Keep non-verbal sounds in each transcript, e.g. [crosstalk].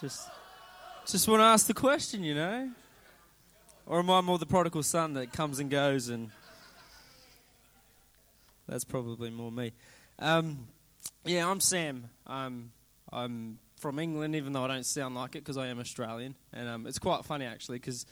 just just want to ask the question, you know, or am I more the prodigal son that comes and goes, and that's probably more me. Um, yeah, I'm Sam. I'm from England, even though I don't sound like it because I am Australian, and um, it's quite funny actually because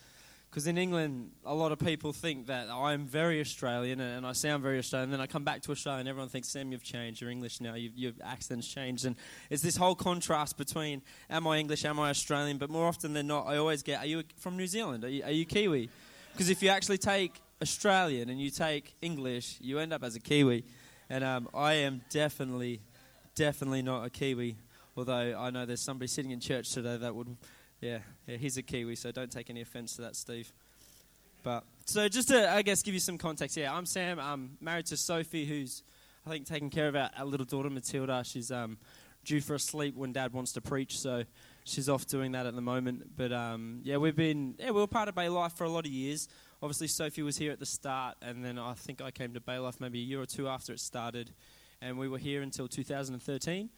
because in England, a lot of people think that I'm very Australian and I sound very Australian. And Then I come back to Australia and everyone thinks, Sam, you've changed. You're English now. You've, your accent's changed. And it's this whole contrast between am I English, am I Australian? But more often than not, I always get, are you from New Zealand? Are you, are you Kiwi? Because if you actually take Australian and you take English, you end up as a Kiwi. And um, I am definitely, definitely not a Kiwi. Although I know there's somebody sitting in church today that would yeah, yeah, he's a Kiwi, so don't take any offense to that, Steve. But so just to, I guess, give you some context. Yeah, I'm Sam. I'm married to Sophie, who's I think taking care of our, our little daughter Matilda. She's um, due for a sleep when Dad wants to preach, so she's off doing that at the moment. But um, yeah, we've been yeah we were part of Bay Life for a lot of years. Obviously, Sophie was here at the start, and then I think I came to Bay Life maybe a year or two after it started, and we were here until 2013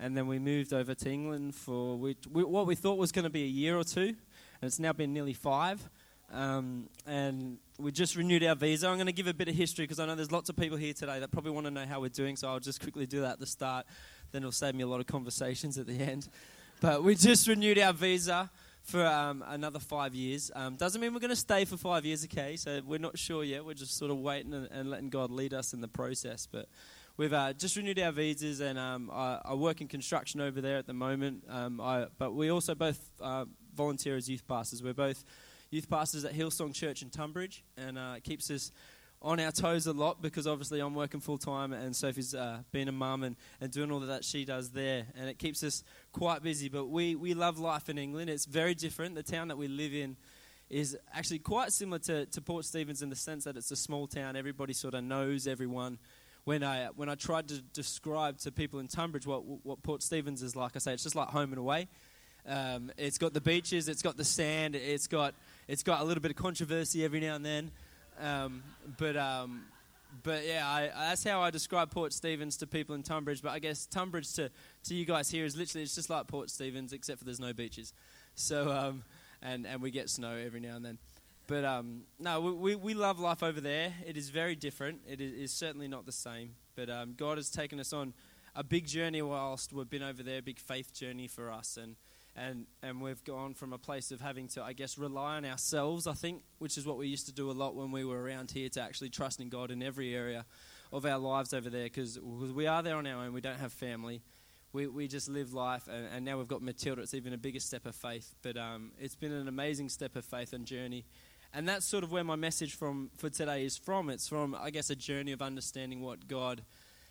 and then we moved over to England for we, we, what we thought was going to be a year or two, and it's now been nearly five. Um, and we just renewed our visa. I'm going to give a bit of history because I know there's lots of people here today that probably want to know how we're doing, so I'll just quickly do that at the start. Then it'll save me a lot of conversations at the end. But we just renewed our visa for um, another five years. Um, doesn't mean we're going to stay for five years, okay? So we're not sure yet. We're just sort of waiting and, and letting God lead us in the process. But We've uh, just renewed our visas, and um, I, I, work in construction over there at the moment. Um, I, but we also both uh, volunteer as youth pastors. We're both youth pastors at Hillsong Church in Tunbridge, and uh, it keeps us on our toes a lot because obviously I'm working full time, and Sophie's uh, being a mum and, and doing all that she does there, and it keeps us quite busy. But we, we love life in England. It's very different. The town that we live in is actually quite similar to, to Port Stephens in the sense that it's a small town. Everybody sort of knows everyone when I when I tried to describe to people in Tunbridge what what Port Stephens is like, I say it's just like home and away. Um, it's got the beaches, it's got the sand, it's got it's got a little bit of controversy every now and then, um, but um, but yeah, I, that's how I describe Port Stephens to people in Tunbridge. But I guess Tunbridge to to you guys here is literally it's just like Port Stephens, except for there's no beaches. So um, and and we get snow every now and then. But um, no, we, we love life over there. It is very different. It is, certainly not the same. But um, God has taken us on a big journey whilst we've been over there, a big faith journey for us. And, and, and we've gone from a place of having to, I guess, rely on ourselves, I think, which is what we used to do a lot when we were around here, to actually trusting God in every area of our lives over there because we are there on our own. We don't have family. We, we just live life, and, and now we've got Matilda. It's even a bigger step of faith. But um, it's been an amazing step of faith and journey. And that's sort of where my message from for today is from. It's from, I guess, a journey of understanding what God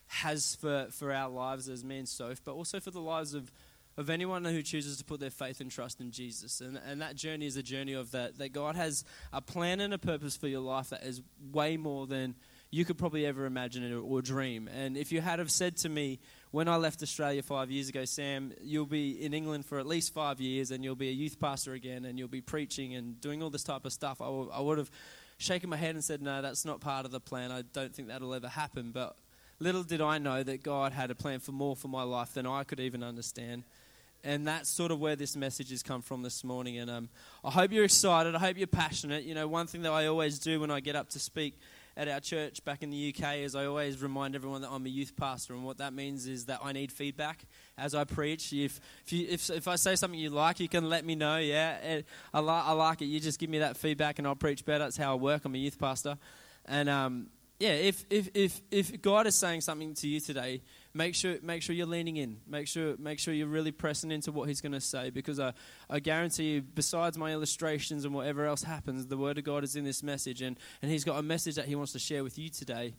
has for, for our lives as me and Soph, but also for the lives of, of anyone who chooses to put their faith and trust in Jesus. And, and that journey is a journey of that, that God has a plan and a purpose for your life that is way more than you could probably ever imagine or, or dream. And if you had have said to me, when I left Australia five years ago, Sam, you'll be in England for at least five years and you'll be a youth pastor again and you'll be preaching and doing all this type of stuff. I, w- I would have shaken my head and said, No, that's not part of the plan. I don't think that'll ever happen. But little did I know that God had a plan for more for my life than I could even understand. And that's sort of where this message has come from this morning. And um, I hope you're excited. I hope you're passionate. You know, one thing that I always do when I get up to speak at our church back in the UK is I always remind everyone that I'm a youth pastor, and what that means is that I need feedback as I preach. If if, you, if, if I say something you like, you can let me know. Yeah, I, li- I like it. You just give me that feedback, and I'll preach better. That's how I work. I'm a youth pastor, and um, yeah, if, if if if God is saying something to you today, make sure make sure you're leaning in. Make sure make sure you're really pressing into what He's going to say, because I I guarantee you, besides my illustrations and whatever else happens, the Word of God is in this message, and and He's got a message that He wants to share with you today.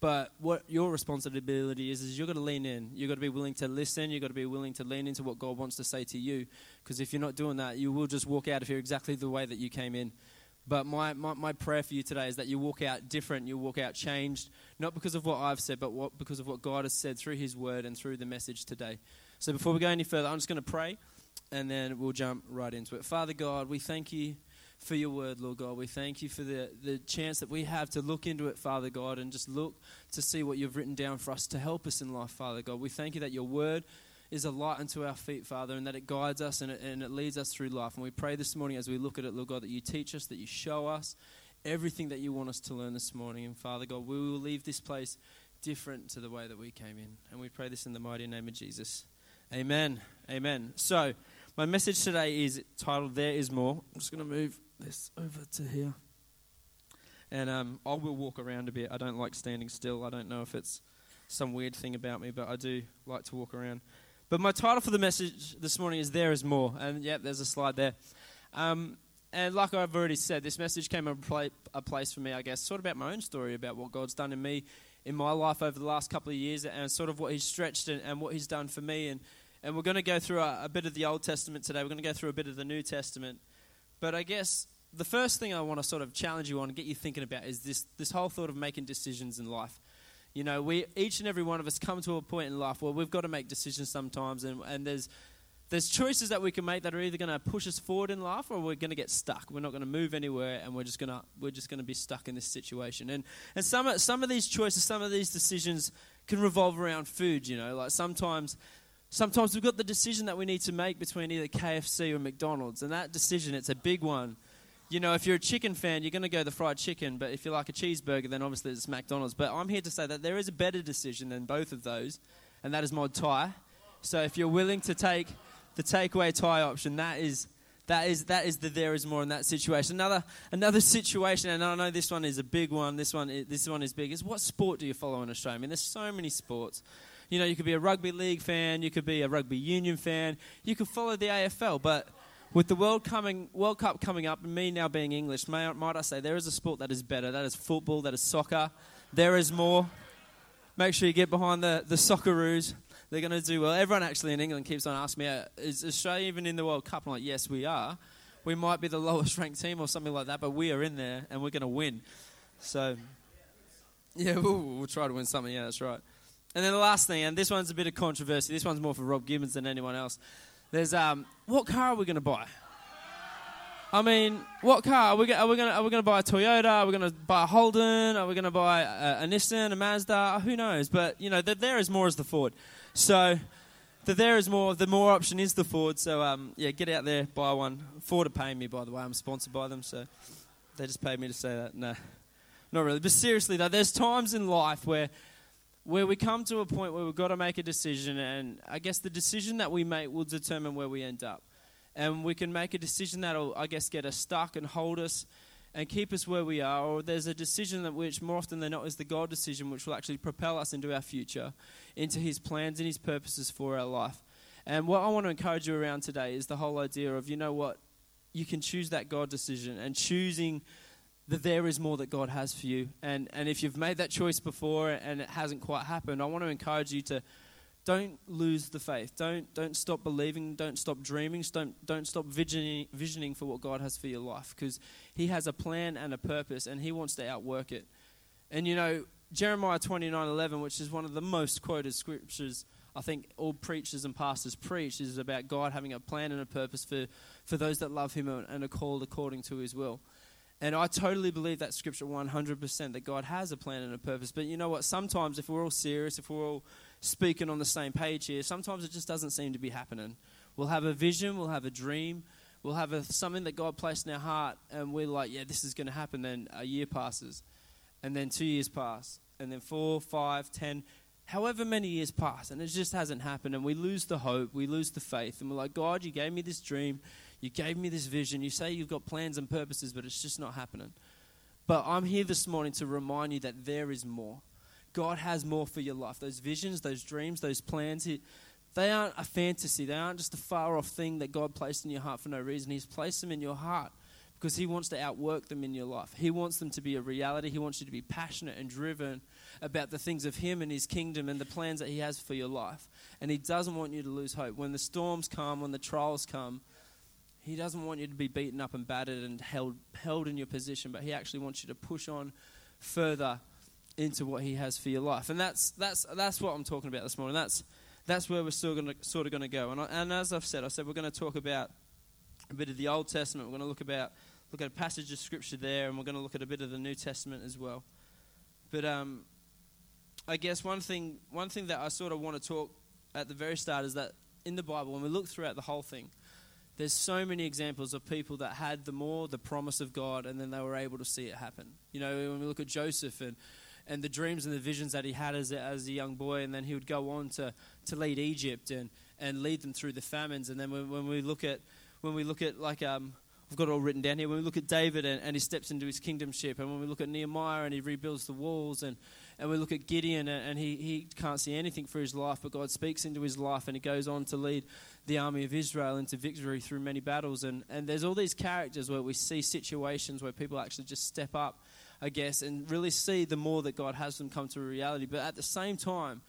But what your responsibility is, is you've got to lean in. You've got to be willing to listen. You've got to be willing to lean into what God wants to say to you. Because if you're not doing that, you will just walk out of here exactly the way that you came in. But my, my, my prayer for you today is that you walk out different, you walk out changed, not because of what I've said, but what, because of what God has said through His Word and through the message today. So before we go any further, I'm just going to pray and then we'll jump right into it. Father God, we thank you for your word, Lord God. We thank you for the, the chance that we have to look into it, Father God, and just look to see what you've written down for us to help us in life, Father God. We thank you that your word is a light unto our feet, Father, and that it guides us and it, and it leads us through life. And we pray this morning as we look at it, Lord God, that you teach us, that you show us everything that you want us to learn this morning. And Father God, we will leave this place different to the way that we came in. And we pray this in the mighty name of Jesus. Amen. Amen. So, my message today is titled There Is More. I'm just going to move this over to here. And um, I will walk around a bit. I don't like standing still. I don't know if it's some weird thing about me, but I do like to walk around. But my title for the message this morning is There Is More. And yep, there's a slide there. Um, and like I've already said, this message came a, a place for me, I guess, sort of about my own story, about what God's done in me in my life over the last couple of years, and sort of what He's stretched and, and what He's done for me. And, and we're going to go through a, a bit of the Old Testament today. We're going to go through a bit of the New Testament. But I guess the first thing I want to sort of challenge you on and get you thinking about is this, this whole thought of making decisions in life. You know, we each and every one of us come to a point in life where we've got to make decisions sometimes, and, and there's there's choices that we can make that are either going to push us forward in life or we're going to get stuck. We're not going to move anywhere, and we're just going to we're just going to be stuck in this situation. And and some of, some of these choices, some of these decisions can revolve around food. You know, like sometimes sometimes we've got the decision that we need to make between either KFC or McDonald's, and that decision it's a big one. You know, if you're a chicken fan, you're going to go the fried chicken, but if you like a cheeseburger, then obviously it's McDonald's. But I'm here to say that there is a better decision than both of those, and that is mod Thai. So if you're willing to take the takeaway Thai option, that is that is that is the there is more in that situation. Another another situation, and I know this one is a big one. This one this one is big. Is what sport do you follow in Australia? I mean, there's so many sports. You know, you could be a rugby league fan, you could be a rugby union fan, you could follow the AFL, but with the World coming World Cup coming up, and me now being English, may, might I say there is a sport that is better. That is football. That is soccer. There is more. Make sure you get behind the the Socceroos. They're going to do well. Everyone actually in England keeps on asking me, uh, "Is Australia even in the World Cup?" I'm like, "Yes, we are. We might be the [laughs] lowest ranked team or something like that, but we are in there and we're going to win." So, yeah, [laughs] we'll, we'll try to win something. Yeah, that's right. And then the last thing, and this one's a bit of controversy. This one's more for Rob Gibbons than anyone else. There's um, what car are we going to buy? I mean, what car are we? Are we going? Are we going to buy a Toyota? Are we going to buy a Holden? Are we going to buy a, a, Nissan, a Mazda? Who knows? But you know, the, there is more as the Ford. So the there is more. The more option is the Ford. So um, yeah, get out there, buy one. Ford are paying me, by the way. I'm sponsored by them, so they just paid me to say that. No, not really. But seriously though, there's times in life where where we come to a point where we've got to make a decision, and I guess the decision that we make will determine where we end up. And we can make a decision that'll, I guess, get us stuck and hold us and keep us where we are, or there's a decision that which more often than not is the God decision, which will actually propel us into our future, into His plans and His purposes for our life. And what I want to encourage you around today is the whole idea of, you know what, you can choose that God decision and choosing that there is more that God has for you. And, and if you've made that choice before and it hasn't quite happened, I want to encourage you to don't lose the faith. Don't, don't stop believing. Don't stop dreaming. Don't, don't stop visioning, visioning for what God has for your life because He has a plan and a purpose and He wants to outwork it. And you know, Jeremiah 29 11, which is one of the most quoted scriptures I think all preachers and pastors preach, is about God having a plan and a purpose for, for those that love Him and are called according to His will. And I totally believe that scripture 100% that God has a plan and a purpose. But you know what? Sometimes, if we're all serious, if we're all speaking on the same page here, sometimes it just doesn't seem to be happening. We'll have a vision, we'll have a dream, we'll have a, something that God placed in our heart, and we're like, yeah, this is going to happen. Then a year passes, and then two years pass, and then four, five, ten, however many years pass, and it just hasn't happened. And we lose the hope, we lose the faith, and we're like, God, you gave me this dream you gave me this vision. You say you've got plans and purposes, but it's just not happening. But I'm here this morning to remind you that there is more. God has more for your life. Those visions, those dreams, those plans, they aren't a fantasy. They aren't just a far off thing that God placed in your heart for no reason. He's placed them in your heart because He wants to outwork them in your life. He wants them to be a reality. He wants you to be passionate and driven about the things of Him and His kingdom and the plans that He has for your life. And He doesn't want you to lose hope. When the storms come, when the trials come, He doesn't want you to be beaten up and battered and held, held in your position, but He actually wants you to push on further into what He has for your life. And that's, that's, that's what I'm talking about this morning. That's, that's where we're still gonna, sort of going to go. And, I, and as I've said, I said we're going to talk about a bit of the Old Testament. We're going to look about look at a passage of scripture there, and we're going to look at a bit of the New Testament as well. But um, I guess one thing one thing that I sort of want to talk at the very start is that in the Bible, when we look throughout the whole thing, there's so many examples of people that had the more the promise of God, and then they were able to see it happen. You know, when we look at Joseph and and the dreams and the visions that he had as a, as a young boy, and then he would go on to, to lead Egypt and, and lead them through the famines. And then when, when we look at when we look at like um, I've got it all written down here. When we look at David and, and he steps into his kingdomship, and when we look at Nehemiah and he rebuilds the walls, and, and we look at Gideon and, he, he can't see anything for his life, but God speaks into his life and he goes on to lead the army of Israel into victory through many battles. And, and there's all these characters where we see situations where people actually just step up, I guess, and really see the more that God has them come to reality. But at the same time,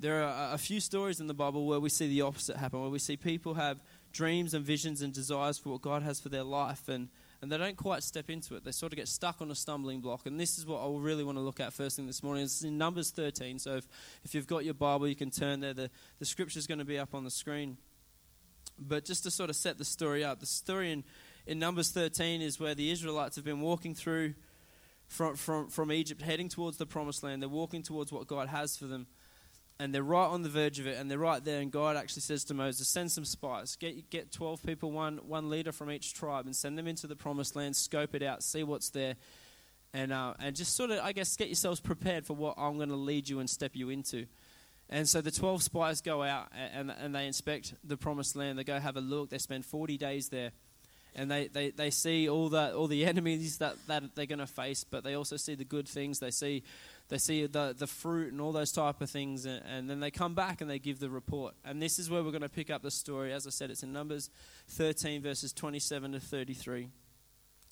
there are a few stories in the Bible where we see the opposite happen, where we see people have dreams and visions and desires for what God has for their life, and, and they don't quite step into it. They sort of get stuck on a stumbling block. And this is what I really want to look at first thing this morning. It's in Numbers 13. So if, if you've got your Bible, you can turn there. The, the scripture is going to be up on the screen. But just to sort of set the story up, the story in, in Numbers 13 is where the Israelites have been walking through from, from, from Egypt, heading towards the promised land. They're walking towards what God has for them and they're right on the verge of it, and they're right there. And God actually says to Moses, "Send some spies. Get get twelve people, one one leader from each tribe, and send them into the promised land. Scope it out, see what's there, and uh, and just sort of, I guess, get yourselves prepared for what I'm going to lead you and step you into." And so the 12 spies go out and, and they inspect the promised land. They go have a look. They spend 40 days there. And they, they, they see all the, all the [laughs] enemies that, that they're going to face, but they also see the good things. They see they see the, the fruit and all those type of things, and, and then they come back and they give the report. And this is where we're going to pick up the story. As I said, it's in Numbers 13, verses 27 to 33.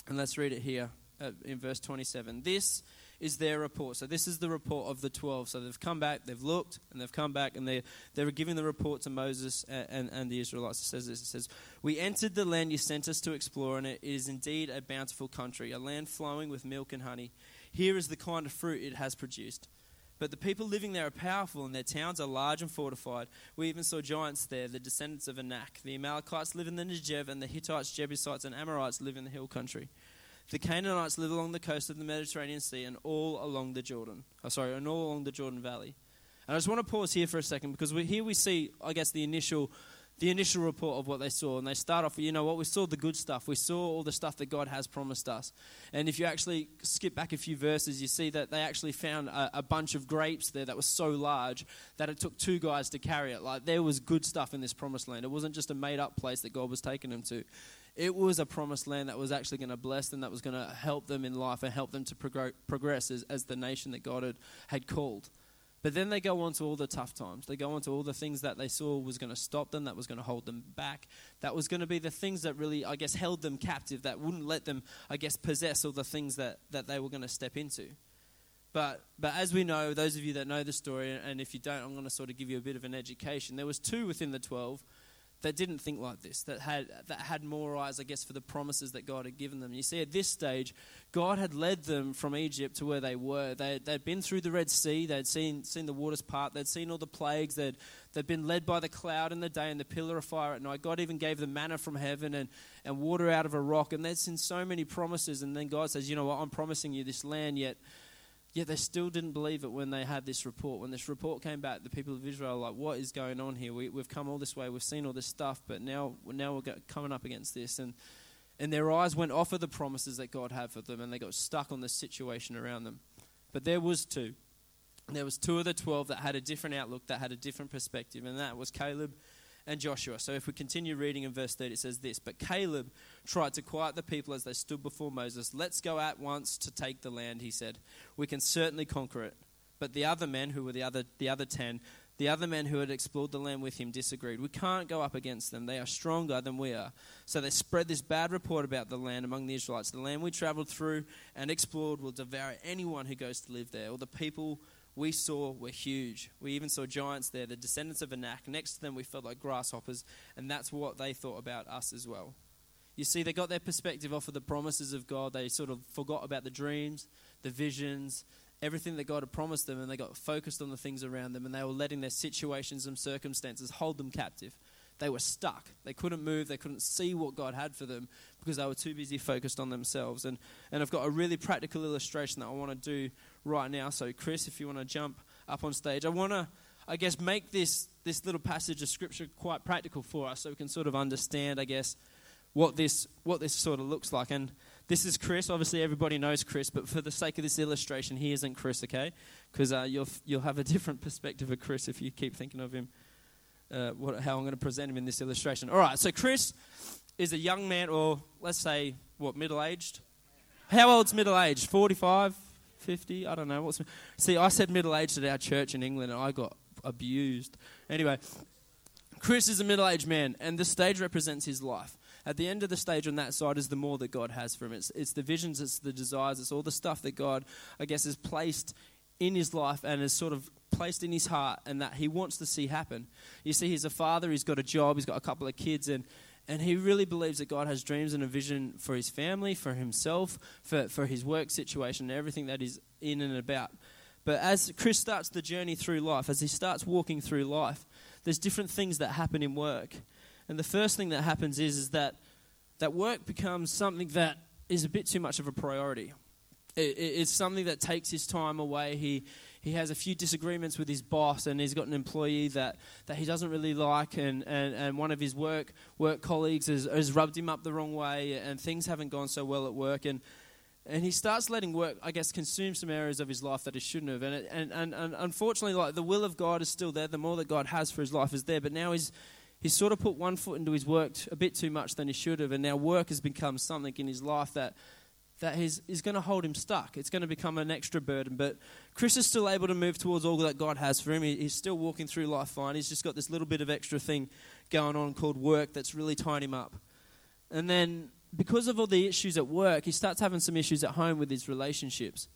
And let's read it here uh, in verse 27. This is their report. So this is the report of the 12. So they've come back, they've looked, and they've come back, and they, they were giving the report to Moses and, and, and, the Israelites. It says this, it says, We entered the land you sent us to explore, and it is indeed a bountiful country, a land flowing with milk and honey. Here is the kind of fruit it has produced. But the people living there are powerful, and their towns are large and fortified. We even saw giants there, the descendants of Anak. The Amalekites live in the Negev, and the Hittites, Jebusites, and Amorites live in the hill country. The Canaanites live along the coast of the Mediterranean Sea and all along the Jordan. Oh, sorry, and all along the Jordan Valley. And I just want to pause here for a second because we, here we see, I guess, the initial the initial report of what they saw. And they start off, you know what, we saw the good stuff. We saw all the stuff that God has promised us. And if you actually skip back a few verses, you see that they actually found a, a, bunch of grapes there that was so large that it took two guys to carry it. Like, there was good stuff in this promised land. It wasn't just a made up place that God was taking them to. It was a promised land that was actually going to bless them, that was going to help them in life and help them to progress as, as the nation that God had, had called. But then they go on to all the tough times. They go on to all the things that they saw was going to stop them, that was going to hold them back, that was going to be the things that really, I guess, held them captive, that wouldn't let them, I guess, possess all the things that, that they were going to step into. But, but as we know, those of you that know the story, and if you don't, I'm going to sort of give you a bit of an education. There was two within the 12 that didn't think like this, that had, that had more eyes, I guess, for the promises that God had given them. You see, at this stage, God had led them from Egypt to where they were. They, they'd been through the Red Sea, they'd seen, seen the waters part, they'd seen all the plagues, they'd, they'd been led by the cloud in the day and the pillar of fire at night. God even gave them manna from heaven and, and water out of a rock, and they'd seen so many promises. And then God says, You know what, I'm promising you this land, yet Yet they still didn't believe it when they had this report. When this report came back, the people of Israel like, what is going on here? We, have come all this way, we've seen all this stuff, but now, now we're coming up against this. And, and their eyes went off of the promises that God had for them, and they got stuck on the situation around them. But there was two. There was two of the twelve that had a different outlook, that had a different perspective, and that was Caleb and Joshua. So if we continue reading in verse 30, it says this But Caleb tried to quiet the people as they stood before Moses. Let's go at once to take the land, he said. We can certainly conquer it. But the other men, who were the other, the other ten, The other men who had explored the land with him disagreed. We can't go up against them. They are stronger than we are. So they spread this bad report about the land among the Israelites. The land we traveled through and explored will devour anyone who goes to live there. or the people we saw were huge. We even saw giants there, the descendants of Anak. Next to them, we felt like grasshoppers, and that's what they thought about us as well. You see, they got their perspective off of the promises of God. They sort of forgot about the dreams, the visions, everything that God had promised them, and they got focused on the things around them, and they were letting their situations and circumstances hold them captive. They were stuck. They couldn't move. They couldn't see what God had for them because they were too busy focused on themselves. And, and I've got a really practical illustration that I want to do right now. So, Chris, if you want to jump up on stage, I want to, I guess, make this, this little passage of scripture quite practical for us so we can sort of understand, I guess, what this, what this sort of looks like. And this is Chris. Obviously, everybody knows Chris, but for the sake of this illustration, he isn't Chris, okay? Because uh, you'll, you'll have a [laughs] different perspective of Chris if you keep thinking of him, uh, what, how I'm going to present him in this illustration. All right, so Chris is a young man, or let's say, what, middle aged? How old's middle aged? 45, 50? I don't know. What's, see, I said middle aged at our church in England, and I got abused. Anyway, Chris is a middle aged man, and the stage represents his life at the end of the stage on that side is the more that God has for him. It's, it's the visions, it's the desires, it's all the stuff that God, I guess, has placed in his life and has sort of placed in his heart and that he wants to see happen. You see, he's a father, he's got a job, he's got a couple of kids, and, and he really believes that God has dreams and a vision for his family, for himself, for, for his work situation, and everything that he's in and about. But as Chris starts the journey through life, as he starts walking through life, there's different things that happen in work. And the first thing that happens is, is that, that work becomes something that is a bit too much of a priority. It, it, it's something that takes his time away. He, he has a few disagreements with his boss, and he's got an employee that, that he doesn't really like, and, and, and one of his work, work colleagues has, has rubbed him up the wrong way, and things haven't gone so well at work. And, and he starts letting work, I guess, consume some areas of his life that he shouldn't have. And, and, and, and unfortunately, like the will of God is still there. The more that God has for his life is there. But now he's, he's sort of put one foot into his work a bit too much than he should have, and now work has become something in his life that that is, is going to hold him stuck. It's going to become an extra burden. But Chris is still able to move towards all that God has for him. He, he's still walking through life fine. He's just got this little bit of extra thing going on called work that's really tying him up. And then, because of all the issues at work, he starts having some issues at home with his relationships.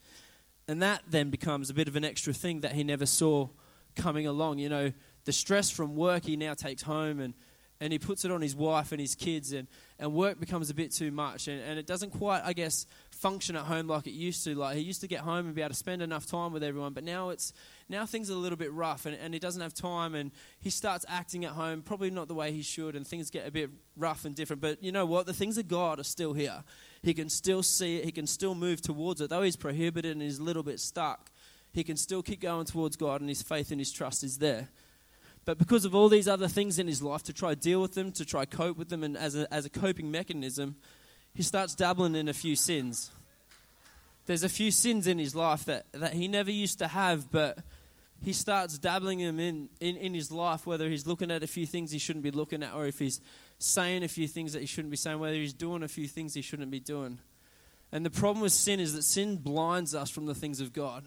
And that then becomes a bit of an extra thing that he never saw coming along. You know, the stress from work he now takes home and, and he puts it on his wife and his kids and, and work becomes a bit too much. And, and it doesn't quite i guess function at home like it used to. Like he used to get home and be able to spend enough time with everyone but now it's now things are a little bit rough and, and he doesn't have time and he starts acting at home probably not the way he should and things get a bit rough and different. But you know what? The things of god are still here. He can still see it. He can still move towards it. Though he's prohibited and he's a little bit stuck he can still keep going towards god and his faith and his trust is there but because of all these other things in his life, to try deal with them, to try cope with them, and as a, as a coping mechanism, he starts dabbling in a few sins. There's a few sins in his life that, that he never used to have, but he starts dabbling them in, in, in his life, whether he's looking at a few things he shouldn't be looking at, or if he's saying a few things that he shouldn't be saying, whether he's doing a few things he shouldn't be doing. And the problem with sin is that sin blinds us from the things of God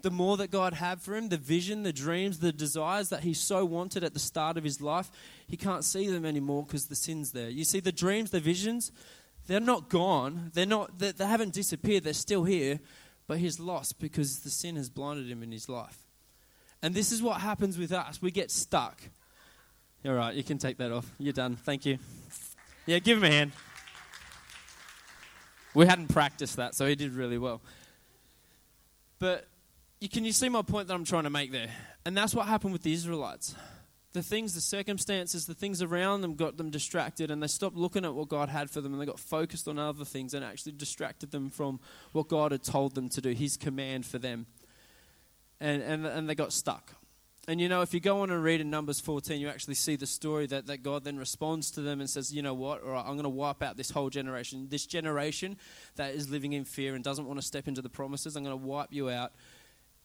the more that God had for him, the vision, the dreams, the desires that he so wanted at the start of his life, he can't see them anymore because the sin's there. You see, the dreams, the visions, they're not gone. They're not. They, they haven't disappeared. They're still here, but he's lost because the sin has blinded him in his life. And this is what happens with us. We get stuck. All right, you can take that off. You're done. Thank you. Yeah, give him a hand. We hadn't practiced that, so he did really well. But you, can you see my point that I'm trying to make there? And that's what happened with the Israelites. The things, the circumstances, the things around them got them distracted, and they stopped looking at what God had for them, and they got focused on other things and actually distracted them from what God had told them to do, His command for them. And, and, and they got stuck. And you know, if you go on and read in Numbers 14, you actually see the story that, that God then responds to them and says, You know what? All right, I'm going to wipe out this whole generation. This generation that is living in fear and doesn't want to step into the promises, I'm going to wipe you out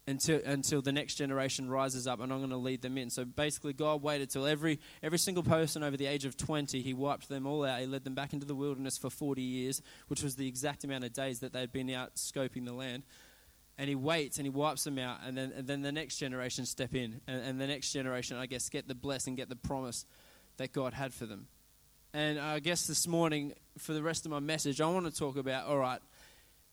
until until the next generation rises up and I'm going to lead them in. So basically God waited till every every single person over the age of 20 he wiped them all out. He led them back into the wilderness for 40 years, which was the exact amount of days that they'd been out scoping the land. and he waits and he wipes them out, and then, and then the next generation step in, and, and the next generation, I guess, get the blessing, get the promise that God had for them. And I guess this morning, for the rest of my message, I want to talk about all right,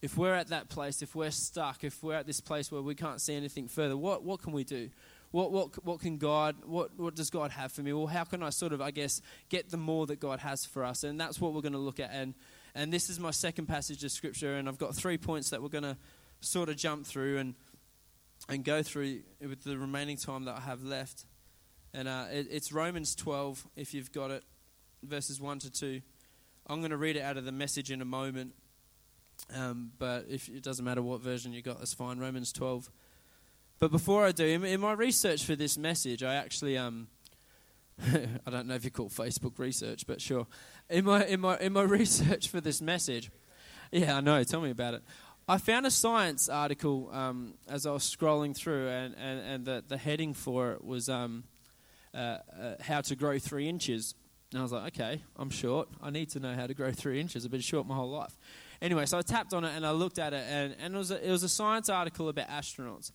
if we're at that place, if we're stuck, if we're at this place where we can't see anything further, what, what can we do? What, what, what can God, what, what does God have for me? Well, how can I sort of, I guess, get the more that God has for us? And that's what we're going to look at. And, and this is my second passage of Scripture, and I've got three points that we're going to sort of jump through and, and go through with the remaining time that I have left. And uh, it, it's Romans 12, if you've got it, verses 1 to 2. I'm going to read it out of the message in a moment. Um, but if it doesn't matter what version you got, that's fine. Romans 12. But before I do, in, in my research for this message, I actually um, [laughs] I don't know if you call Facebook research, but sure. In my in my in my [laughs] research for this message, yeah, I know. Tell me about it. I found a science article um, as I was scrolling through, and, and, and the, the heading for it was um, uh, uh, how to grow three inches. And I was like, okay, I'm short. I need to know how to grow three inches. I've been short my whole life. Anyway, so I tapped on it and I looked at it, and, and it, was a, it was a science article about astronauts.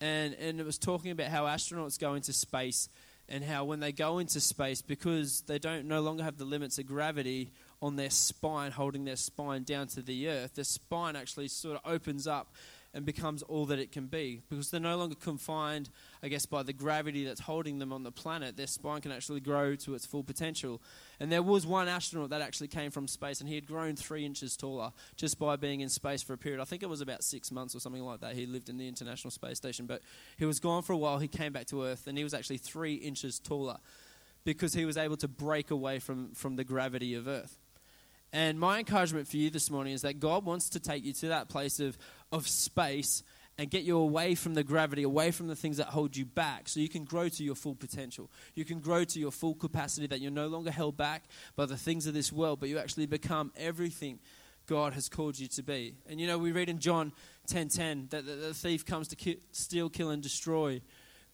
And, and it was talking about how astronauts go into space and how when they go into space, because they don't no longer have the limits of gravity on their spine, holding their spine down to the earth, their spine actually sort of opens up and becomes all that it can be because they're no longer confined, I guess, by the gravity that's holding them on the planet. Their spine can actually grow to its full potential. And there was one astronaut that actually came from space and he had grown three inches taller just by being in space for a period. I think it was about six months or something like that. He lived in the International Space Station, but he was gone for a while. He came back to Earth and he was actually three inches taller because he was able to break away from, from the gravity of Earth. And my encouragement for you this morning is that God wants to take you to that place of, of space and get you away from the gravity, away from the things that hold you back, so you can grow to your full potential. You can grow to your full capacity, that you're no longer held back by the things of this world, but you actually become everything God has called you to be. And you know, we read in John 10:10 that the, thief comes to ki- steal, kill, and destroy.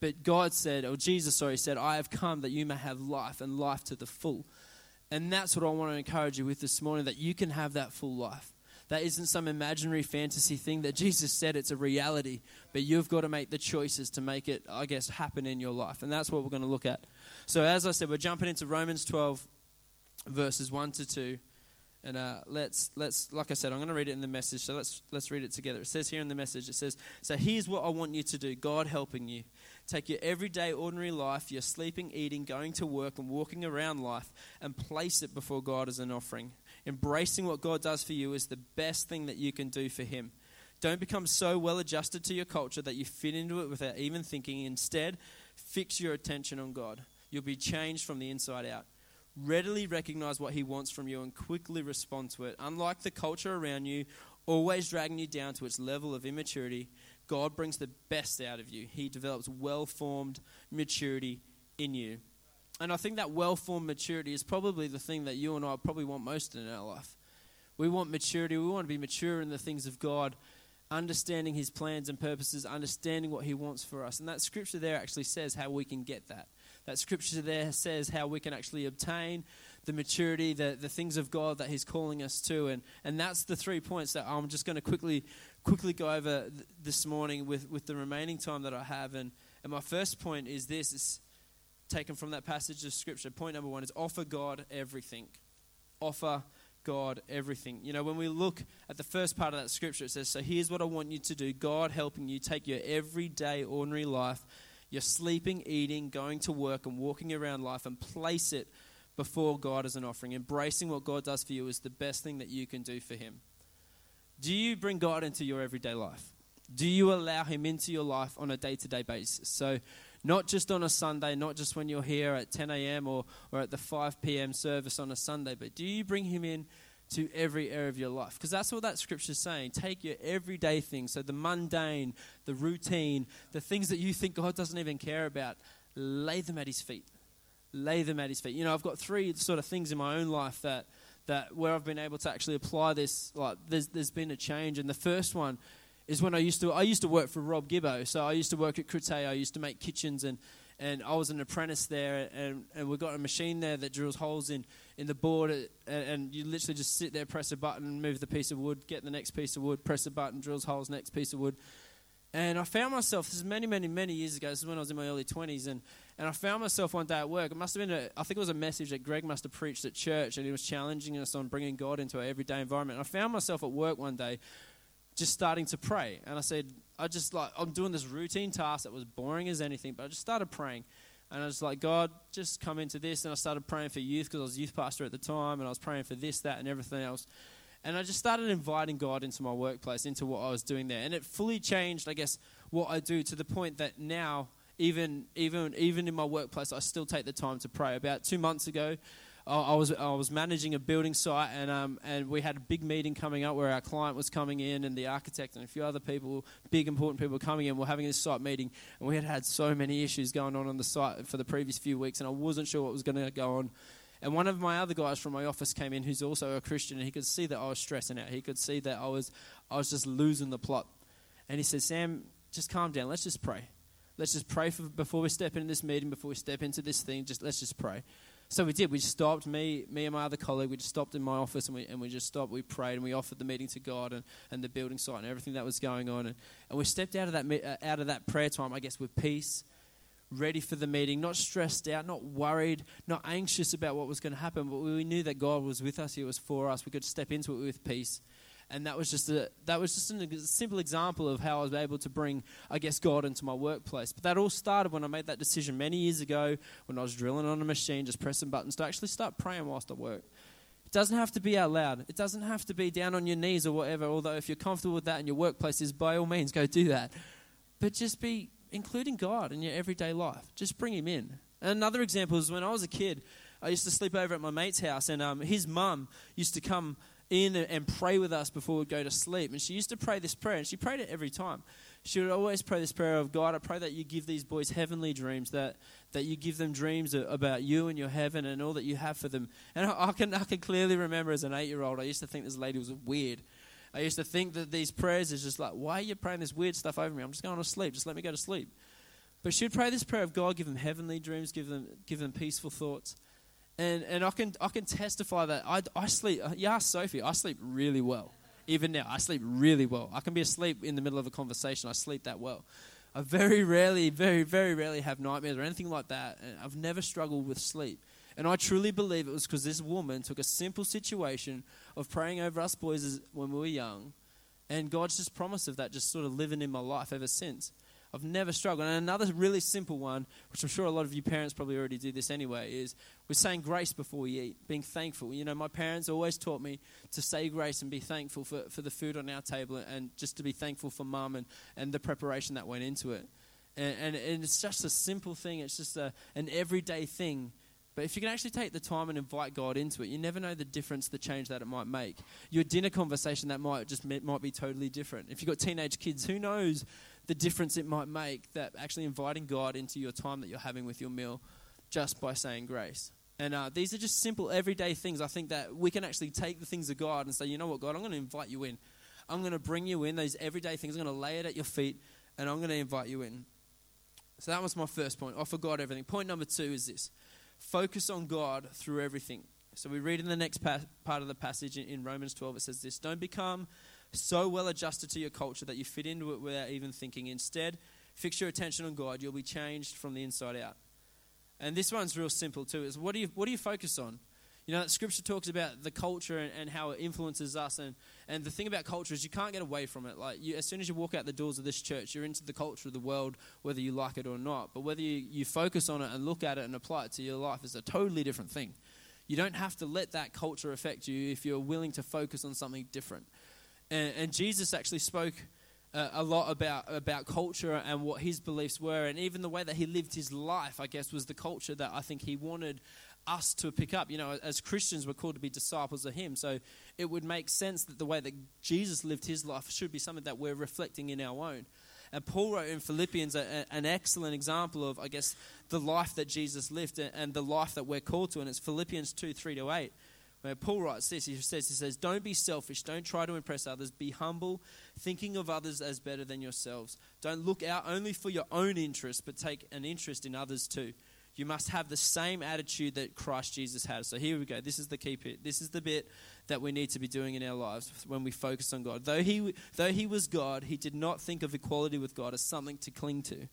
But God said, or Jesus, sorry, said, I have come that you may have life and life to the full. And that's what I want to encourage you with this morning that you can have that full life. That isn't some imaginary fantasy thing that Jesus said it's a reality, but you've got to make the choices to make it, I guess, happen in your life. And that's what we're going to look at. So, as I said, we're jumping into Romans 12, verses 1 to 2. And uh, let's, let's, like I said, I'm going to read it in the message, so let's, let's read it together. It says here in the message, it says, So here's what I want you to do God helping you. Take your everyday, ordinary life, your sleeping, eating, going to work, and walking around life, and place it before God as an offering. Embracing what God does for you is the best thing that you can do for Him. Don't become so well adjusted to your culture that you fit into it without even thinking. Instead, fix your attention on God. You'll be changed from the inside out. Readily recognize what He wants from you and quickly respond to it. Unlike the culture around you, always dragging you down to its level of immaturity, God brings the best out of you. He develops well formed maturity in you. And I think that well formed maturity is probably the thing that you and I probably want most in our life. We want maturity, we want to be mature in the things of God, understanding His plans and purposes, understanding what He wants for us. And that scripture there actually says how we can get that. That scripture there says how we can actually obtain the maturity, the, the things of God that He's calling us to. And, and that's the three points that I'm just going to quickly quickly go over th- this morning with, with the remaining time that I have. And, and my first point is this is taken from that passage of Scripture. Point number one is offer God everything. Offer God everything. You know, when we look at the first part of that Scripture, it says, So here's what I want you to do God helping you take your everyday, ordinary life, your sleeping, eating, going to work, and walking around life, and place it before God as an offering. Embracing what God does for you is the best thing that you can do for Him. Do you bring God into your everyday life? Do you allow Him into your life on a day to day basis? So, not just on a Sunday, not just when you're here at 10 a.m. Or, or at the 5 p.m. service on a Sunday, but do you bring Him in to every area of your life? Because that's what that scripture is saying. Take your everyday things, so the mundane, the routine, the things that you think God doesn't even care about, lay them at His feet. Lay them at His feet. You know, I've got three sort of things in my own life that that where I've been able to actually apply this, like there's, there's been a change. And the first one is when I used to I used to work for Rob Gibbo. So I used to work at Crute. I used to make kitchens and and I was an apprentice there, and, and we've got a machine there that drills holes in, in the board, and, and you literally just sit there, press a button, move the piece of wood, get the next piece of wood, press a button, drills holes, next piece of wood. And I found myself, this is many, many, many years ago, this is when I was in my early 20s, and, and I found myself one day at work. It must have been, a, I think it was a message that Greg must have preached at church, and he was challenging us on bringing God into our everyday environment. And I found myself at work one day just starting to pray. And I said, I just like, I'm doing this routine task that was boring as anything, but I just started praying. And I was like, God, just come into this. And I started praying for youth because I was youth pastor at the time, and I was praying for this, that, and everything else. And I just started inviting God into my workplace, into what I was doing there. And it fully changed, I guess, what I do to the point that now, even, even, even in my workplace, I still take the time to pray. About two months ago, I was I was managing a building site, and um, and we had a big meeting coming up where our client was coming in, and the architect and a few other people, big important people, coming in. We're having this site meeting, and we had had so many issues going on on the site for the previous few weeks, and I wasn't sure what was going to go on. And one of my other guys from my office came in, who's also a Christian, and he could see that I was stressing out. He could see that I was I was just losing the plot, and he said, "Sam, just calm down. Let's just pray." Let's just pray for, before we step into this meeting, before we step into this thing. Just let's just pray. So we did. We stopped, me, me and my other colleague, we just stopped in my office and we, and we just stopped. We prayed and we offered the meeting to God and, and the building site and everything that was going on. And, and we stepped out of, that, uh, out of that prayer time, I guess, with peace, ready for the meeting, not stressed out, not worried, not anxious about what was going to happen. But we knew that God was with us, He was for us. We could step into it with peace and that was just a that was just a simple example of how I was able to bring, I guess, God into my workplace. But that all started when I made that decision many years ago when I was drilling on a machine, just pressing buttons to actually start praying whilst I work. It doesn't have to be out loud. It doesn't have to be down on your knees or whatever. Although if you're comfortable with that in your workplace, is by all means go do that. But just be including God in your everyday life. Just bring Him in. And another example is when I was a kid. I used to sleep over at my mate's house, and um, his mum used to come in and pray with us before we'd go to sleep. And she used to pray this prayer, and she prayed it every time. She would always pray this prayer of God, I pray that you give these boys heavenly dreams, that, that you give them dreams about you and your heaven and all that you have for them. And I, I can, I can clearly remember as an eight year old, I used to think this lady was weird. I used to think that these prayers is just like, why are you praying this weird stuff over me? I'm just going to sleep. Just let me go to sleep. But she'd pray this prayer of God, give them heavenly dreams, give them, give them peaceful thoughts. And, and I, can, I can testify that I, I sleep, uh, yeah, Sophie, I sleep really well. Even now, I sleep really well. I can be asleep in the middle of a conversation, I sleep that well. I very rarely, very, very rarely have nightmares or anything like that. And I've never struggled with sleep. And I truly believe it was because this woman took a simple situation of praying over us boys when we were young, and God's just promise of that just sort of living in my life ever since. I've never struggled. And another really simple one, which I'm sure a lot of you parents probably already do this anyway, is we're saying grace before we eat, being thankful. You know, my parents always taught me to say grace and be thankful for, for the food on our table and just to be thankful for mum and, and the preparation that went into it. And, and, and it's just a simple thing, it's just a, an everyday thing. But if you can actually take the time and invite God into it, you never know the difference, the change that it might make. Your dinner conversation that might just might be totally different. If you've got teenage kids, who knows the difference it might make that actually inviting God into your time that you're having with your meal just by saying grace. And uh, these are just simple, everyday things. I think that we can actually take the things of God and say, you know what, God, I'm going to invite you in. I'm going to bring you in, those everyday things. I'm going to lay it at your feet and I'm going to invite you in. So that was my first point. Offer God everything. Point number two is this focus on God through everything. So we read in the next pa- part of the passage in, in Romans 12, it says this Don't become so well adjusted to your culture that you fit into it without even thinking. Instead, fix your attention on God. You'll be changed from the inside out. And this one's real simple too. Is what do you what do you focus on? You know, Scripture talks about the culture and, and, how it influences us, and, and the thing about culture is you can't get away from it. Like, you, as soon as you walk out the doors of this church, you're into the culture of the world, whether you like it or not. But whether you, you focus on it and look at it and apply it to your life is a totally different thing. You don't have to let that culture affect you if you're willing to focus on something different. And, and Jesus actually spoke uh, a lot about, about culture and what his beliefs were. And even the way that he lived his life, I guess, was the culture that I think he wanted us to pick up. You know, as Christians, we're called to be disciples of him. So it would make sense that the way that Jesus lived his life should be something that we're reflecting in our own. And Paul wrote in Philippians a, a, an excellent example of, I guess, the life that Jesus lived and the life that we're called to. And it's Philippians 2 3 to 8 Where Paul writes this, he says, he says, Don't be selfish, don't try to impress others, be humble, thinking of others as better than yourselves. Don't look out only for your own interests, but take an interest in others too. You must have the same attitude that Christ Jesus had. So here we go. This is the key bit. This is the bit that we need to be doing in our lives when we focus on God. Though he, though he was God, he did not think of equality with God as something to cling to.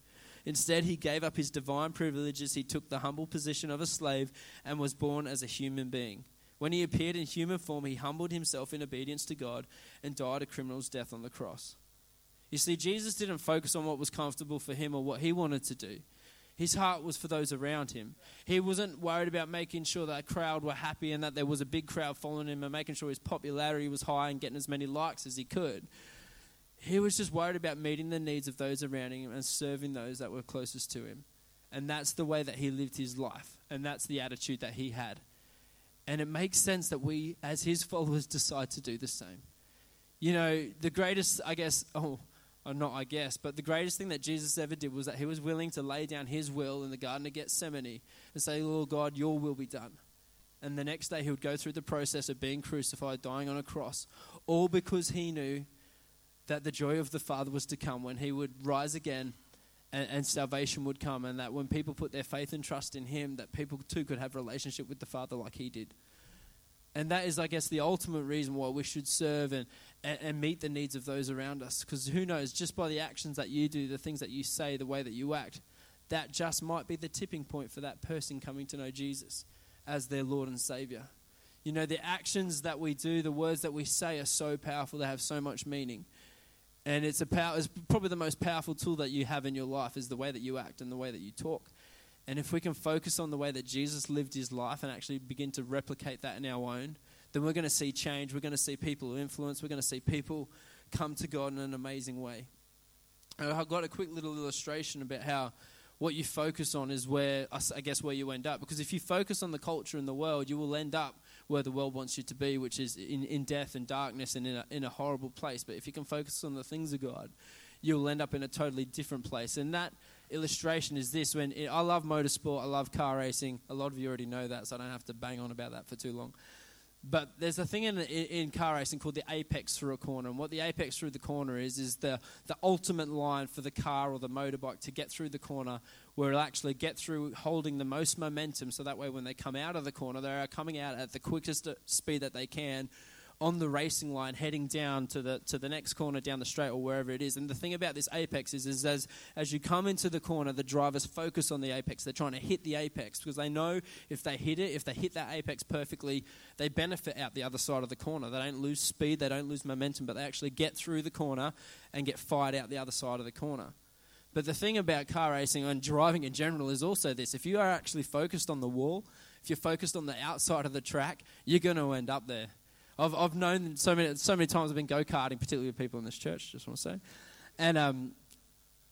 Instead, he gave up his divine privileges. He took the humble position of a slave and was born as a human being. When he appeared in human form, he humbled himself in obedience to God and died a criminal's death on the cross. You see, Jesus didn't focus on what was comfortable for him or what he wanted to do. His heart was for those around him. He wasn't worried about making sure that crowd were happy and that there was a big crowd following him and making sure his popularity was high and getting as many likes as he could. He was just worried about meeting the needs of those around him and serving those that were closest to him. And that's the way that he lived his life. And that's the attitude that he had. And it makes sense that we, as his followers, decide to do the same. You know, the greatest, I guess, oh, or not I guess, but the greatest thing that Jesus ever did was that he was willing to lay down his will in the Garden of Gethsemane and say, Lord God, your will be done. And the next day he would go through the process of being crucified, dying on a cross, all because he knew that the joy of the Father was to come when he would rise again and, and, salvation would come, and that when people put their faith and trust in him, that people too could have relationship with the Father like he did. And that is, I guess, the ultimate reason why we should serve and, and, and meet the needs of those around us. Because who knows, just by the actions that you do, the things that you say, the way that you act, that just might be the tipping point for that person coming to know Jesus as their Lord and Savior. You know, the actions that we do, the words that we say are so powerful, they have so much meaning. And it's, a power, it's probably the most powerful tool that you have in your life is the way that you act and the way that you talk. And if we can focus on the way that Jesus lived his life and actually begin to replicate that in our own, then we're going to see change. We're going to see people influence. We're going to see people come to God in an amazing way. Uh, I've got a quick little illustration about how what you focus on is where, I guess, where you end up. Because if you focus on the culture in the world, you will end up where the world wants you to be, which is in, in death and darkness and in a, in a horrible place. But if you can focus on the things of God, you'll end up in a totally different place. And that illustration is this when it, I love motorsport, I love car racing. A lot of you already know that, so I don't have to bang on about that for too long. But there's a thing in, in, car racing called the apex through a corner. And what the apex through the corner is, is the, the ultimate line for the car or the motorbike to get through the corner it'll actually get through holding the most momentum. So that way, when they come out of the corner, they are coming out at the quickest speed that they can on the racing line heading down to the to the next corner down the straight or wherever it is. And the thing about this apex is, is as as you come into the corner, the drivers focus on the apex. They're trying to hit the apex because they know if they hit it, if they hit that apex perfectly, they benefit out the other side of the corner. They don't lose speed, they don't lose momentum, but they actually get through the corner and get fired out the other side of the corner. But the thing about car racing and driving in general is also this if you are actually focused on the wall, if you're focused on the outside of the track, you're going to end up there. I've, I've known so many, so many times I've been go karting, particularly with people in this church, just want to say. And, um,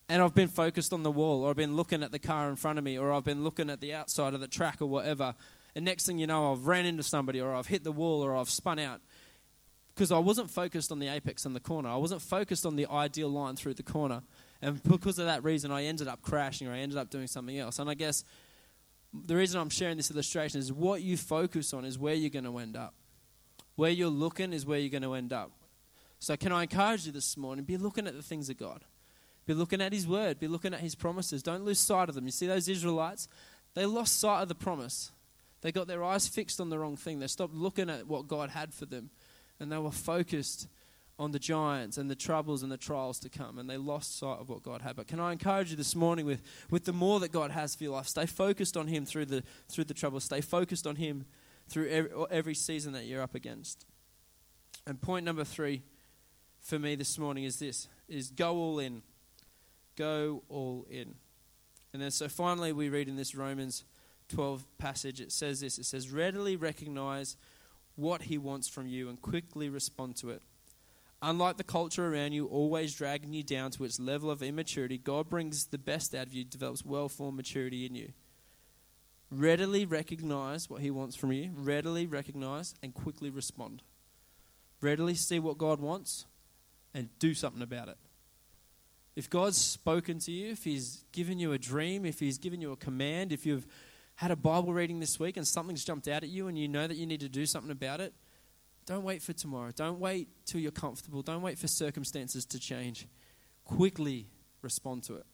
and I've been focused on the wall, or I've been looking at the car in front of me, or I've been looking at the outside of the track, or whatever. And next thing you know, I've ran into somebody, or I've hit the wall, or I've spun out. Because I wasn't focused on the apex in the corner. I wasn't focused on the ideal line through the corner. And because of that reason, I ended up crashing, or I ended up doing something else. And I guess the reason I'm sharing this illustration is what you focus on is where you're going to end up. Where you're looking is where you're going to end up. So, can I encourage you this morning? Be looking at the things of God. Be looking at His Word. Be looking at His promises. Don't lose sight of them. You see those Israelites? They lost sight of the promise. They got their eyes fixed on the wrong thing. They stopped looking at what God had for them. And they were focused on the giants and the troubles and the trials to come. And they lost sight of what God had. But can I encourage you this morning with, with the more that God has for your life? Stay focused on Him through the, through the troubles. Stay focused on Him through every, every season that you're up against. And point number three for me this morning is this is go all in. Go all in. And then so finally we read in this Romans 12 passage, it says this. It says, readily recognize what he wants from you and quickly respond to it. Unlike the culture around you, always dragging you down to its level of immaturity, God brings the best out of you, develops well formed maturity in you. Readily recognize what He wants from you, readily recognize and quickly respond. Readily see what God wants and do something about it. If God's spoken to you, if He's given you a dream, if He's given you a command, if you've had a Bible reading this week and something's jumped out at you and you know that you need to do something about it, don't wait for tomorrow. Don't wait till you're comfortable. Don't wait for circumstances to change. Quickly respond to it.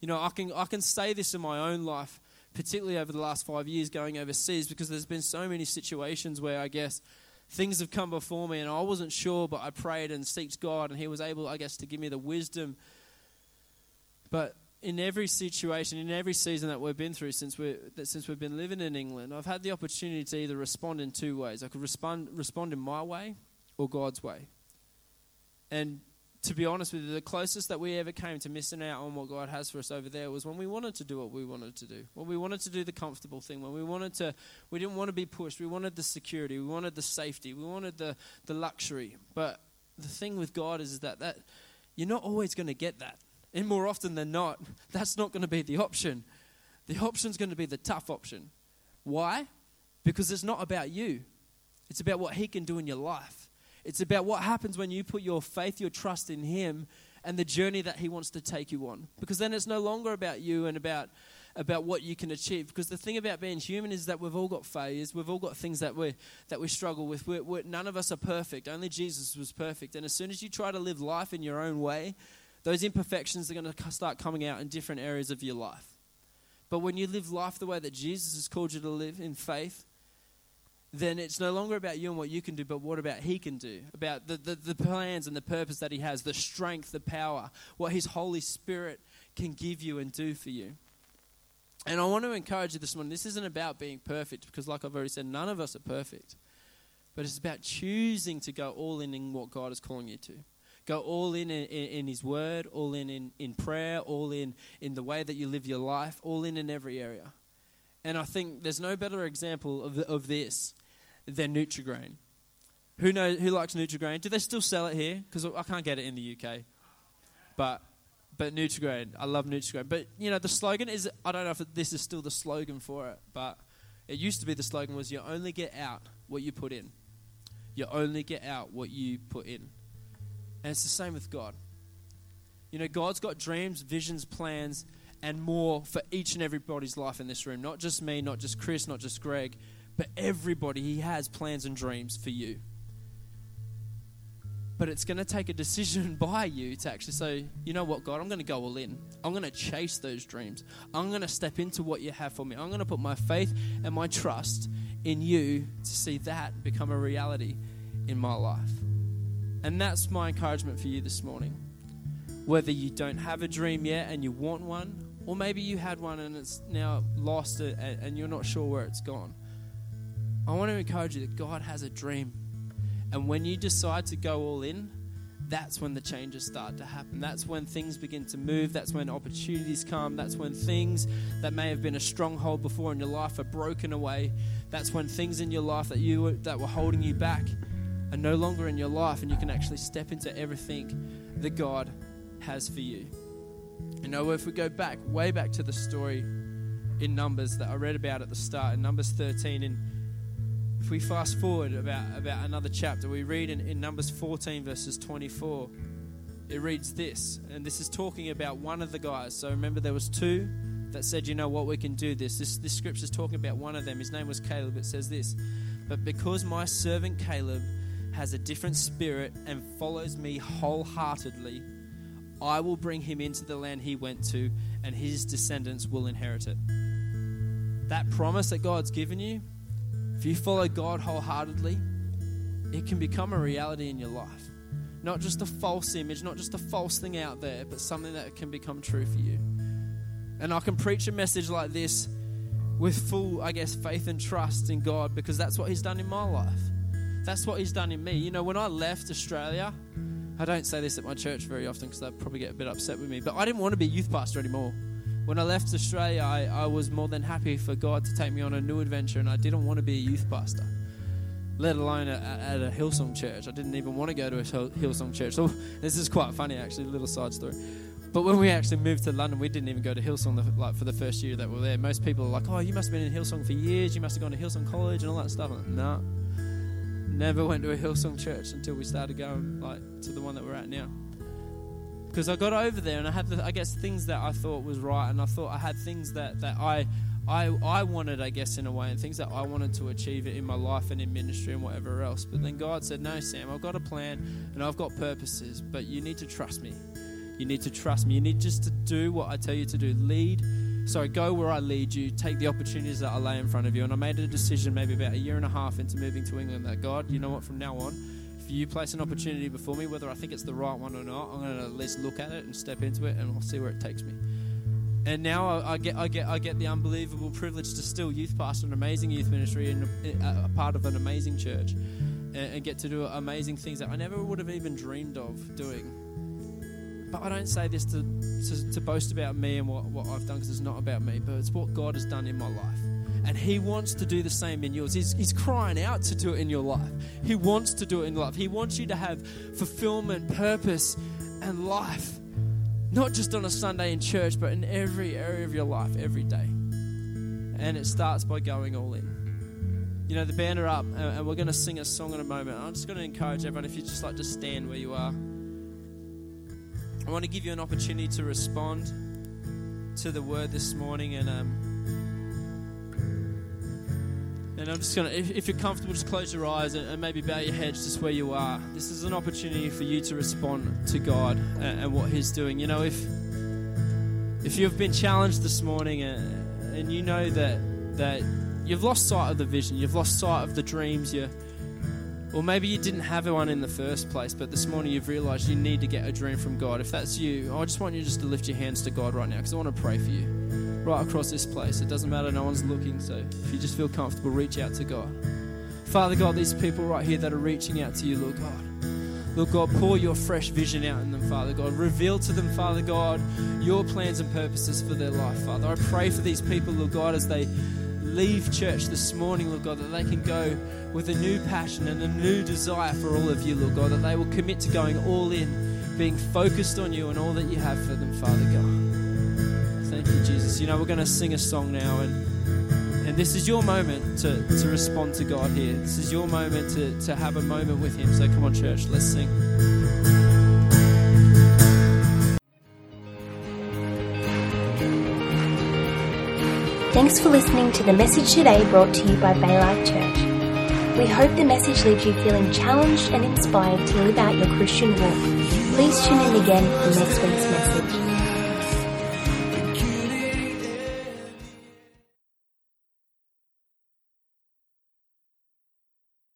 You know, I can, I can say this in my own life, particularly over the last five years going overseas, because there's been so many situations where I guess things have come before me and I wasn't sure, but I prayed and seeked God, and He was able, I guess, to give me the wisdom. But in every situation, in every season that we've been through since we since we've been living in England, I've had the opportunity to either respond in two ways. I could respond respond in my way or God's way. And to be honest with you, the closest that we ever came to missing out on what God has for us over there was when we wanted to do what we wanted to do. When we wanted to do the comfortable thing, when we wanted to, we didn't want to be pushed. We wanted the security, we wanted the safety, we wanted the, the luxury. But the thing with God is that, that you're not always going to get that. And more often than not, [laughs] that's not going to be the option. The option's going to be the tough option. Why? Because it's not about you, it's about what He can do in your life. It's about what happens when you put your faith, your trust in Him, and the journey that He wants to take you on. Because then it's no longer about you and about about what you can achieve. Because the thing about being human is that we've all got failures. We've all got things that we that we struggle with. We're, we're, none of us are perfect. Only Jesus was perfect. And as soon as you try to live life in your own way, those imperfections are going to start coming out in different areas of your life. But when you live life the way that Jesus has called you to live in faith, then it's no longer about you and what you can do, but what about He can do, about the, the, the, plans and the purpose that He has, the strength, the power, what His Holy Spirit can give you and do for you. And I want to encourage you this morning this isn't about being perfect, because, like I've already said, none of us are perfect. But it's about choosing to go all in in what God is calling you to. Go all in in, in His Word, all in, in in prayer, all in in the way that you live your life, all in in every area. And I think there's no better example of, of this than Nutrigrain. Who knows? Who likes Nutrigrain? Do they still sell it here? Because I can't get it in the UK. But but Nutrigrain, I love Nutrigrain. But you know the slogan is I don't know if this is still the slogan for it, but it used to be the slogan was you only get out what you put in. You only get out what you put in. And it's the same with God. You know, God's got dreams, visions, plans, and more for each and everybody's life in this room. Not just me, not just Chris, not just Greg, but everybody. He has plans and dreams for you. But it's going to take a decision [laughs] by you to actually say, you know what, God, I'm going to go all in. I'm going to chase those dreams. I'm going to step into what you have for me. I'm going to put my faith and my trust in you to see that become a reality in my life. And that's my encouragement for you this morning. Whether you don't have a dream yet and you want one, or maybe you had one and it's now lost and you're not sure where it's gone. I want to encourage you that God has a dream. And when you decide to go all in, that's when the changes start to happen. That's when things begin to move. That's when opportunities come. That's when things that may have been a stronghold before in your life are broken away. That's when things in your life that you that were holding you back are no longer in your life, and you can actually step into everything that God has for you. You know, if we go back, way back to the story in Numbers that I read about at the start, in Numbers 13, and if we fast forward about, about another chapter, we read in, in Numbers 14, verses 24, it reads this, and this is talking about one of the guys. So remember, there was two that said, you know what, we can do this. This, this scripture is talking about one of them. His name was Caleb. It says this, but because my servant Caleb has a different spirit and follows me wholeheartedly, I will bring him into the land he went to, and his descendants will inherit it. That promise that God's given you, if you follow God wholeheartedly, it can become a reality in your life. Not just a false image, not just a false thing out there, but something that can become true for you. And I can preach a message like this with full, I guess, faith and trust in God because that's what He's done in my life. That's what He's done in me. You know, when I left Australia, I don't say this at my church very often because they'd probably get a bit upset with me, but I didn't want to be a youth pastor anymore. When I left Australia, I, I was more than happy for God to take me on a new adventure, and I didn't want to be a youth pastor, let alone at, at a Hillsong church. I didn't even want to go to a Hillsong church. So this is quite funny, actually, a little side story. But when we actually moved to London, we didn't even go to Hillsong the, like for the first year that we were there. Most people are like, "Oh, you must have been in Hillsong for years. You must have gone to Hillsong College and all that stuff." Like, no, never went to a Hillsong church until we started going like to the one that we're at now. Because I got over there and I had, the, I guess, things that I thought was right, and I thought I had things that, that I I, I wanted, I guess, in a way, and things that I wanted to achieve in my life and in ministry and whatever else. But then God said, No, Sam, I've got a plan and I've got purposes, but you need to trust me. You need to trust me. You need just to do what I tell you to do. Lead, sorry, go where I lead you. Take the opportunities that I lay in front of you. And I made a decision maybe about a year and a half into moving to England that God, you know what, from now on, if you place an opportunity before me, whether I think it's the right one or not, I'm going to at least look at it and step into it and I'll see where it takes me and now I, I, get I get I get the unbelievable privilege to still youth pastor an amazing youth ministry and a, a part of an amazing church, and, and, get to do amazing things that I never would have even dreamed of doing. But I don't say this to to, to boast about me and what, what I've done because it's not about me, but it's what God has done in my life. And He wants to do the same in yours. He's, he's crying out to do it in your life. He wants to do it in life. He wants you to have fulfillment, purpose, and life. Not just on a Sunday in church, but in every area of your life, every day. And it starts by going all in. You know, the band are up, and we're going to sing a song in a moment. I'm just going to encourage everyone, if you just like to stand where you are, I want to give you an opportunity to respond to the word this morning. And um, and I'm just going to, if, if, you're comfortable, just close your eyes and, and, maybe bow your heads just where you are. This is an opportunity for you to respond to God and, and what He's doing. You know, if if you've been challenged this morning and, and you know that that you've lost sight of the vision, you've lost sight of the dreams, you or maybe you didn't have one in the first place, but this morning you've realized you need to get a dream from God. If that's you, I just want you just to lift your hands to God right now because I want to pray for you right across this place. It doesn't matter, no one's looking. So if you just feel comfortable, reach out to God. Father God, these people right here that are reaching out to you, Lord God. Lord God, pour your fresh vision out in them, Father God. Reveal to them, Father God, your plans and purposes for their life, Father. I pray for these people, Lord God, as they leave church this morning, Lord God, that they can go with a new passion and a new desire for all of you, Lord God, that they will commit to going all in, being focused on you and all that you have for them, Father God. Thank you, Jesus. You know, we're going to sing a song now, and, and this is your moment to, to respond to God here. This is your moment to, to have a moment with Him. So come on, church, let's sing. Thanks for listening to the message today brought to you by Baylife Church. We hope the message leaves you feeling challenged and inspired to live out your Christian walk. Please tune in again for next week's message.